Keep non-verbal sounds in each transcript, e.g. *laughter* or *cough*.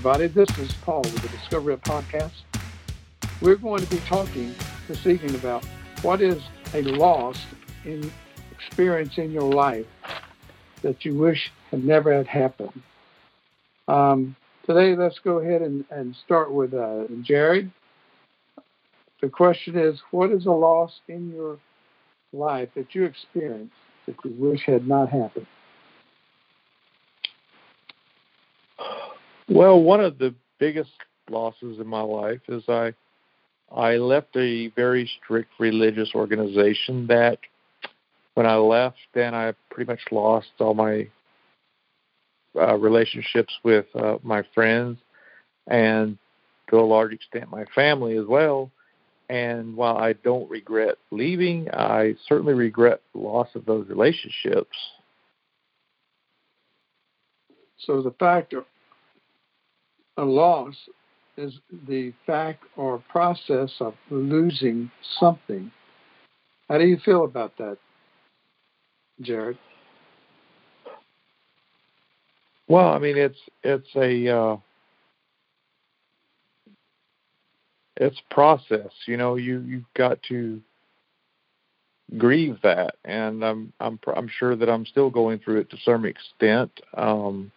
everybody. This is Paul with the Discovery Up Podcast. We're going to be talking this evening about what is a loss in experience in your life that you wish had never had happened. Um, today, let's go ahead and, and start with uh, Jared. The question is, what is a loss in your life that you experienced that you wish had not happened? Well, one of the biggest losses in my life is I I left a very strict religious organization that when I left, then I pretty much lost all my uh, relationships with uh, my friends and to a large extent my family as well. And while I don't regret leaving, I certainly regret the loss of those relationships. So the fact a loss is the fact or process of losing something. How do you feel about that, Jared? Well, I mean, it's it's a uh, it's process. You know, you you've got to grieve that, and I'm I'm I'm sure that I'm still going through it to some extent. Um,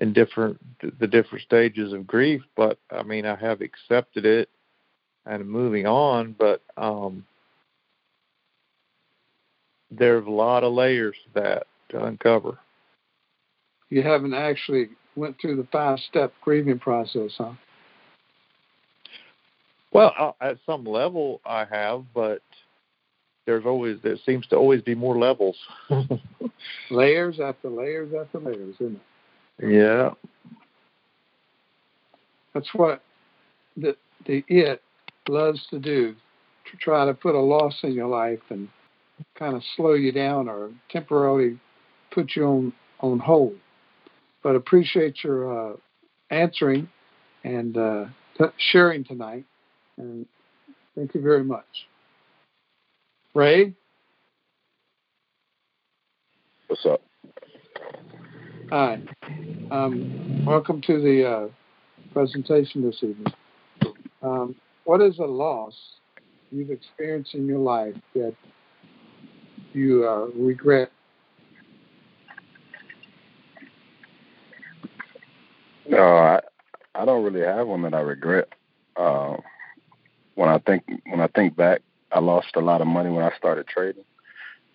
in different the different stages of grief but i mean i have accepted it and moving on but um there's a lot of layers to that to uncover. You haven't actually went through the five step grieving process huh? Well at some level i have but there's always there seems to always be more levels. *laughs* Layers after layers after layers isn't it yeah. That's what the the it loves to do to try to put a loss in your life and kind of slow you down or temporarily put you on on hold. But appreciate your uh, answering and uh, t- sharing tonight, and thank you very much. Ray. What's up? Hi. Um, welcome to the uh, presentation this evening. Um, what is a loss you've experienced in your life that you uh, regret? No, I, I don't really have one that I regret. Uh, when I think when I think back, I lost a lot of money when I started trading,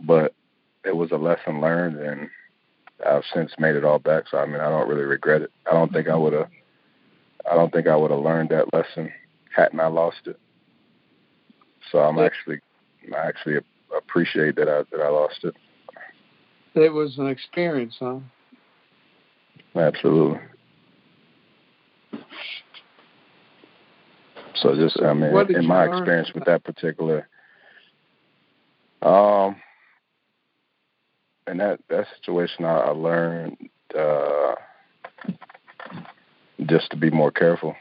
but it was a lesson learned, and I've since made it all back. So I mean, I don't really regret it. I don't think I would have. I don't think I would have learned that lesson hadn't I lost it. So I'm actually, I actually appreciate that I that I lost it. It was an experience, huh? Absolutely. So just, I mean, in my experience with that particular, um, in that that situation, I, I learned uh, just to be more careful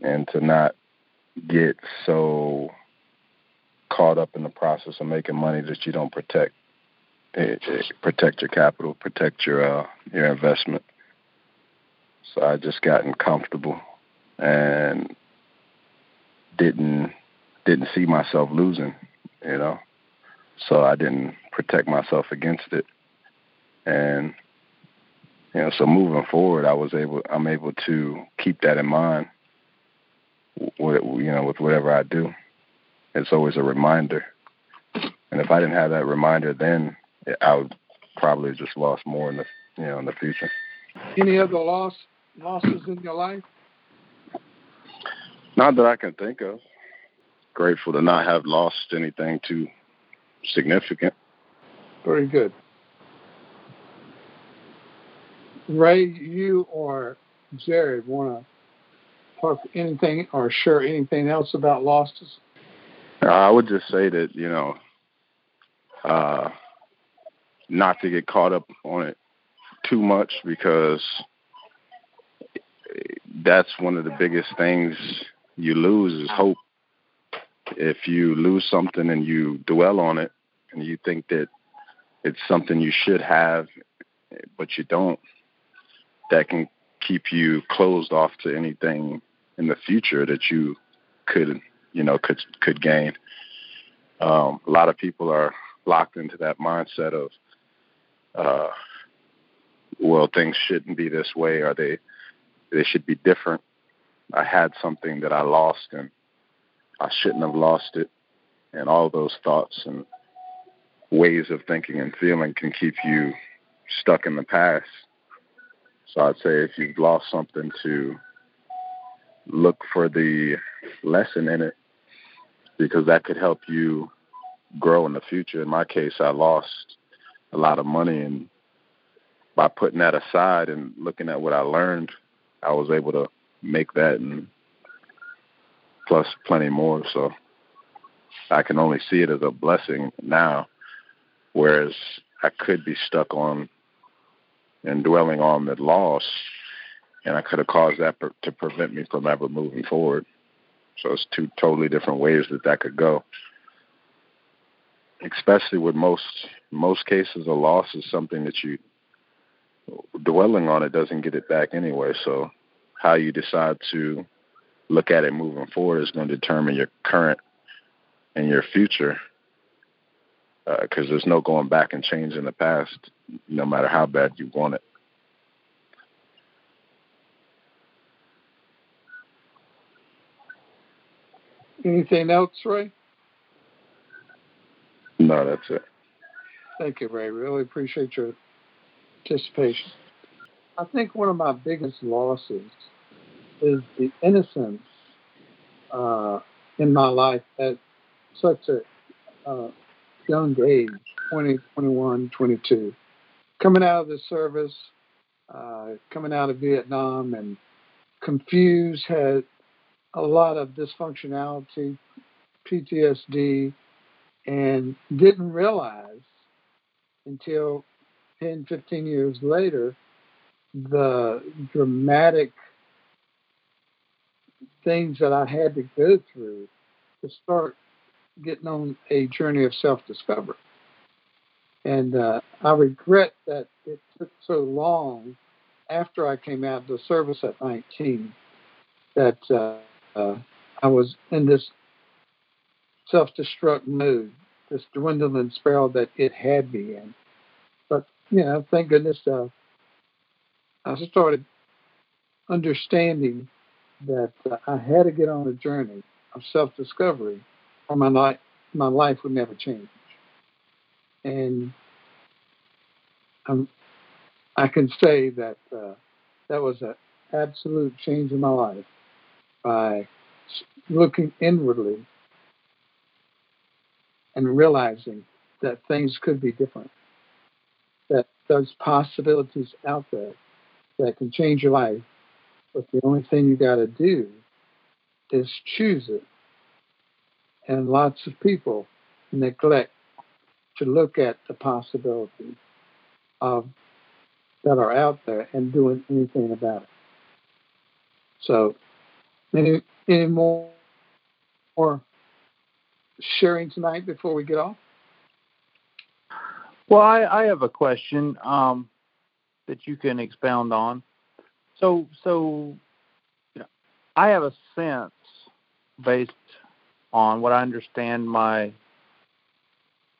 and to not get so caught up in the process of making money that you don't protect it, eh, it, eh, protect your capital, protect your uh, your investment. So I just gotten comfortable and didn't didn't see myself losing, you know. So I didn't protect myself against it. And you know, so moving forward, I was able, I'm able to keep that in mind. With you know, with whatever I do, it's always a reminder. And if I didn't have that reminder, then I would probably just lost more in the you know in the future. Any other loss losses in your life? Not that I can think of. Grateful to not have lost anything too significant. Very good. Ray, you or Jared want to talk anything or share anything else about losses? I would just say that you know, uh, not to get caught up on it too much because that's one of the biggest things you lose is hope. If you lose something and you dwell on it and you think that it's something you should have, but you don't, that can keep you closed off to anything in the future that you could you know could could gain. Um, a lot of people are locked into that mindset of uh, well things shouldn't be this way or they they should be different. I had something that I lost and I shouldn't have lost it and all those thoughts and ways of thinking and feeling can keep you stuck in the past. So I'd say if you've lost something to look for the lesson in it because that could help you grow in the future. In my case, I lost a lot of money and by putting that aside and looking at what I learned, I was able to make that and plus plenty more. So I can only see it as a blessing now, whereas I could be stuck on and dwelling on the loss, and I could have caused that per- to prevent me from ever moving forward. So it's two totally different ways that that could go. Especially with most most cases, a loss is something that you dwelling on it doesn't get it back anyway. So how you decide to look at it moving forward is going to determine your current and your future because uh, there's no going back and changing the past, no matter how bad you want it. Anything else, Ray? No, that's it. Thank you, Ray. Really appreciate your participation. I think one of my biggest losses is the innocence uh, in my life at such a uh, young age 20, 21, 22. Coming out of the service, uh, coming out of Vietnam, and confused, had a lot of dysfunctionality, PTSD, and didn't realize until 10, 15 years later the dramatic things that I had to go through to start getting on a journey of self discovery. And uh, I regret that it took so long after I came out of the service at 19 that uh, uh, I was in this self destruct mode, this dwindling spiral that it had me in. But, you know, thank goodness uh, I started understanding that uh, I had to get on a journey of self discovery or my life, my life would never change. And I'm, I can say that uh, that was an absolute change in my life by looking inwardly and realizing that things could be different, that there's possibilities out there that can change your life, but the only thing you got to do is choose it and lots of people neglect to look at the possibilities of that are out there and doing anything about it. So, any any more, more sharing tonight before we get off? Well, I, I have a question um, that you can expound on. So, so you know, I have a sense based on what I understand my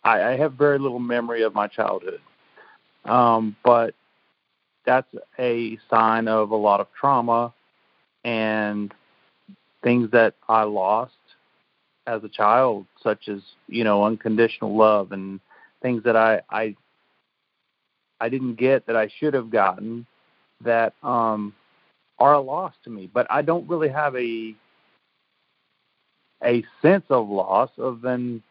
I, I have very little memory of my childhood. Um, but that's a sign of a lot of trauma and things that I lost as a child, such as, you know, unconditional love and things that I I I didn't get that I should have gotten that um are a loss to me. But I don't really have a a sense of loss of than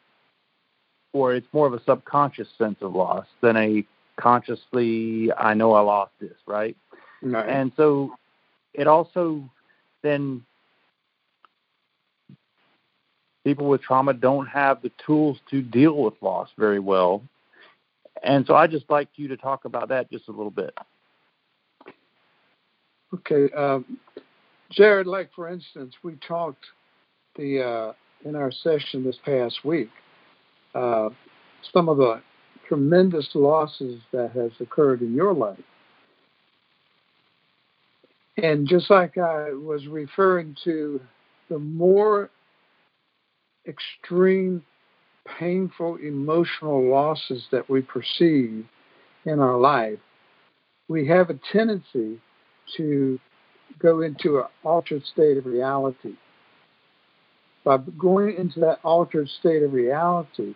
or it's more of a subconscious sense of loss than a consciously I know I lost this, right? right. And so it also then people with trauma don't have the tools to deal with loss very well. And so I just like you to talk about that just a little bit. Okay. Um, Jared, like for instance, we talked the uh, in our session this past week uh, some of the tremendous losses that has occurred in your life. And just like I was referring to, the more extreme, painful, emotional losses that we perceive in our life, we have a tendency to go into an altered state of reality. By going into that altered state of reality,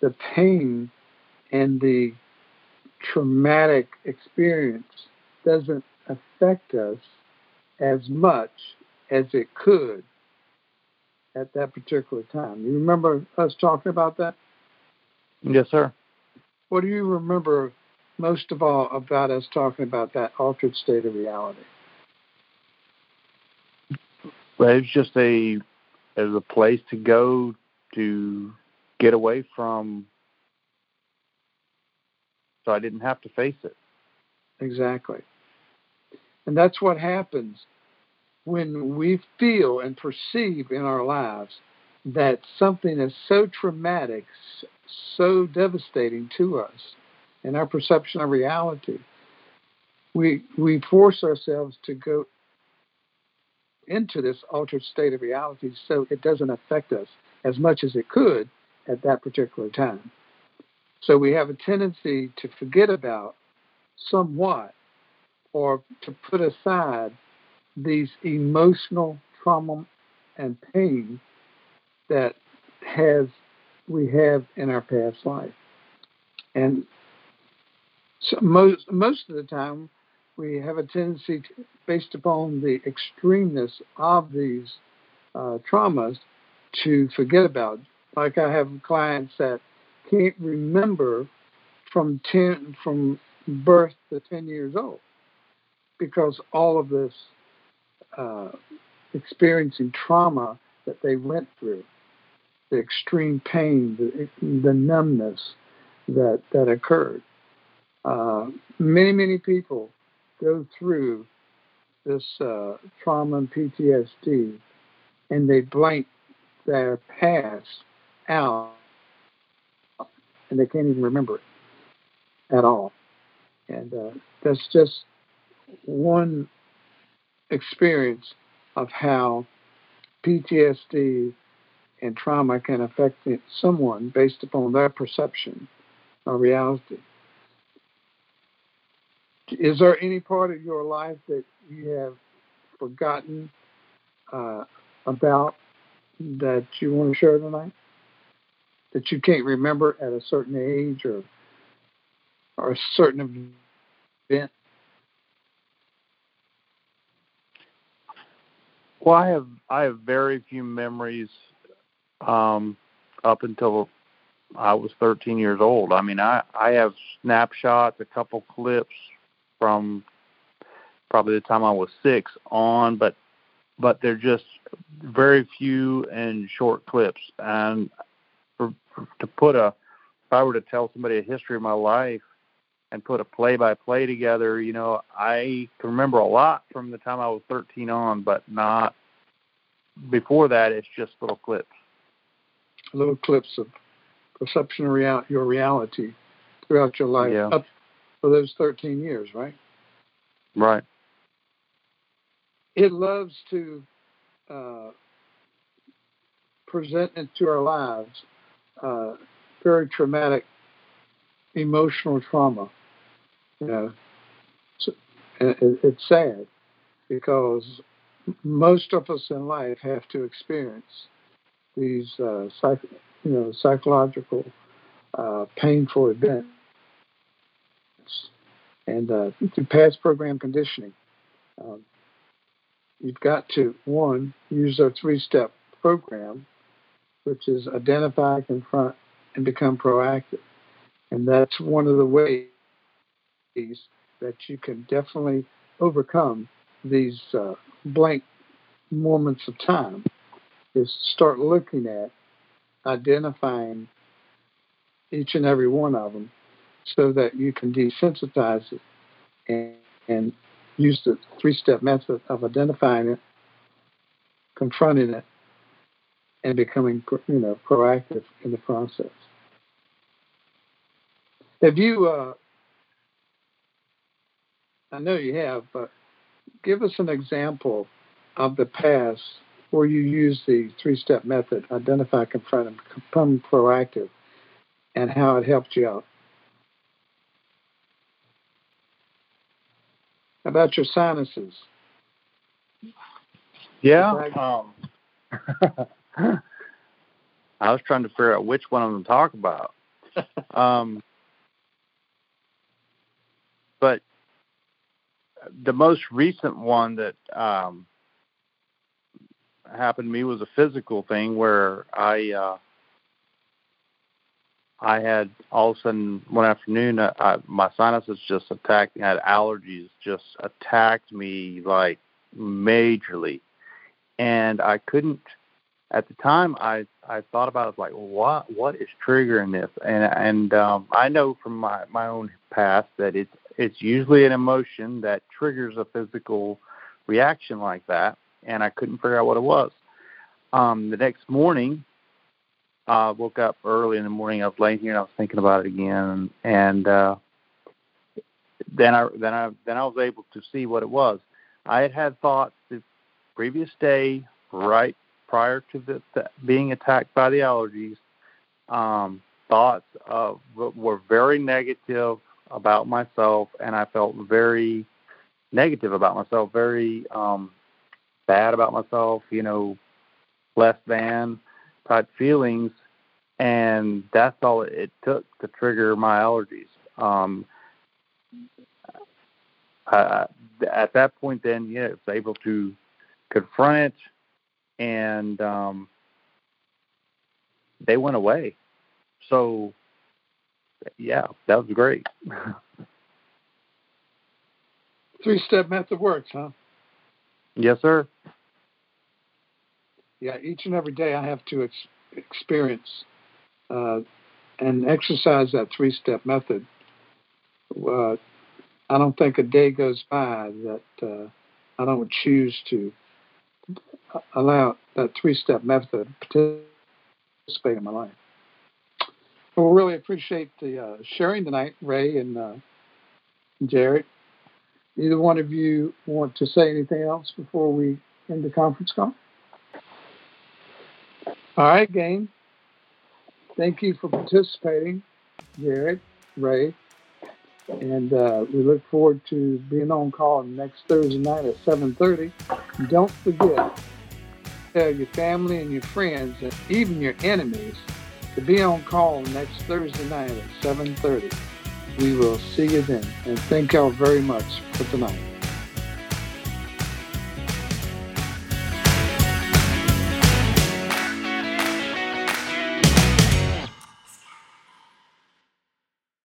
the pain and the traumatic experience doesn't affect us as much as it could at that particular time. You remember us talking about that? Yes, sir. What do you remember most of all about us talking about that altered state of reality? Well, it's just a as a place to go to get away from so I didn't have to face it. Exactly. And that's what happens when we feel and perceive in our lives that something is so traumatic, so devastating to us in our perception of reality. We, we force ourselves to go into this altered state of reality so it doesn't affect us as much as it could at that particular time. So we have a tendency to forget about somewhat or to put aside these emotional trauma and pain that has we have in our past life. And so most most of the time we have a tendency to, based upon the extremeness of these uh, traumas to forget about. Like I have clients that can't remember from 10 from birth to 10 years old because all of this uh, experiencing trauma that they went through the extreme pain the, the numbness that that occurred uh, many many people go through this uh, trauma and PTSD and they blank their past out and they can't even remember it at all. And uh, that's just one experience of how PTSD and trauma can affect someone based upon their perception of reality. Is there any part of your life that you have forgotten uh, about that you want to share tonight? that you can't remember at a certain age or or a certain event? Well, I have I have very few memories um, up until I was 13 years old. I mean, I I have snapshots, a couple clips from probably the time I was six on, but but they're just very few and short clips. And for to put a if I were to tell somebody a history of my life and put a play by play together, you know, I can remember a lot from the time I was 13 on, but not before that. It's just little clips. Little clips of perception of real, your reality throughout your life yeah. up for those 13 years, right? Right. It loves to uh, present into our lives uh, very traumatic emotional trauma. You know, so, it, it's sad because most of us in life have to experience these uh, psych, you know, psychological uh, painful events. And uh, through past program conditioning, um, you've got to one use a three-step program which is identify, confront, and become proactive. And that's one of the ways that you can definitely overcome these uh, blank moments of time is start looking at identifying each and every one of them so that you can desensitize it and, and use the three step method of identifying it, confronting it, and becoming you know proactive in the process. Have you? Uh, I know you have, but give us an example of the past where you use the three-step method: identify, confront, and become proactive, and how it helped you out. About your sinuses? Yeah. Um, *laughs* I was trying to figure out which one of them to talk about. *laughs* um, but the most recent one that um, happened to me was a physical thing where I uh, I had all of a sudden one afternoon uh, I, my sinuses just attacked. I had allergies just attacked me like majorly, and I couldn't. At the time, I I thought about it like, what what is triggering this? And and um, I know from my my own past that it's it's usually an emotion that triggers a physical reaction like that, and I couldn't figure out what it was. Um, the next morning, I uh, woke up early in the morning. I was laying here and I was thinking about it again, and uh, then I then I then I was able to see what it was. I had had thoughts the previous day, right prior to the, the being attacked by the allergies. Um, thoughts of were very negative about myself, and I felt very negative about myself, very um, bad about myself. You know, less than type feelings, and that's all it took to trigger my allergies. Um, I, at that point, then, yeah, I was able to confront it, and um, they went away. So yeah, that was great. Three step method works, huh? Yes, sir. Yeah, each and every day I have to ex- experience uh, and exercise that three step method. Uh, I don't think a day goes by that uh, I don't choose to allow that three step method to participate in my life. Well, we really appreciate the uh, sharing tonight, Ray and uh, Jared. Either one of you want to say anything else before we end the conference call? All right, gang. Thank you for participating, Jared, Ray, and uh, we look forward to being on call next Thursday night at 7:30. Don't forget, tell your family and your friends, and even your enemies to be on call next Thursday night at 7.30. We will see you then. And thank y'all very much for tonight.